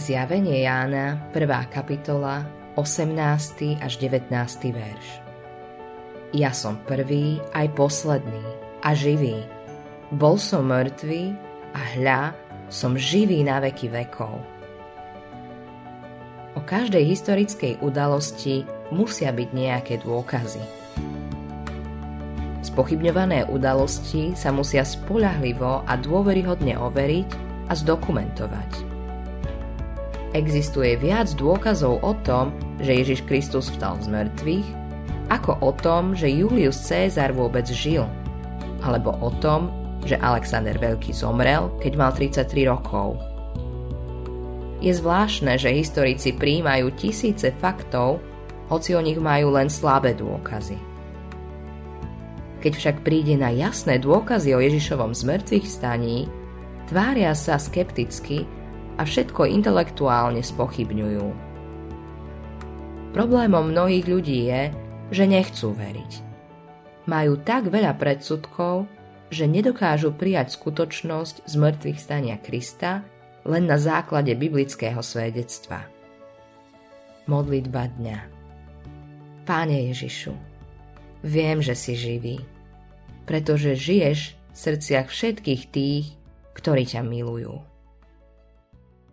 Zjavenie Jána, 1. kapitola, 18. až 19. verš. Ja som prvý aj posledný a živý. Bol som mŕtvý a hľa, som živý na veky vekov. O každej historickej udalosti musia byť nejaké dôkazy. Spochybňované udalosti sa musia spolahlivo a dôveryhodne overiť a zdokumentovať. Existuje viac dôkazov o tom, že Ježiš Kristus vstal z mŕtvych, ako o tom, že Julius Cézar vôbec žil, alebo o tom, že Alexander Veľký zomrel, keď mal 33 rokov. Je zvláštne, že historici príjmajú tisíce faktov, hoci o nich majú len slabé dôkazy. Keď však príde na jasné dôkazy o Ježišovom zmrtvých staní, tvária sa skepticky a všetko intelektuálne spochybňujú. Problémom mnohých ľudí je, že nechcú veriť. Majú tak veľa predsudkov, že nedokážu prijať skutočnosť z mŕtvych stania Krista len na základe biblického svedectva. Modlitba dňa Páne Ježišu, viem, že si živý, pretože žiješ v srdciach všetkých tých, ktorí ťa milujú.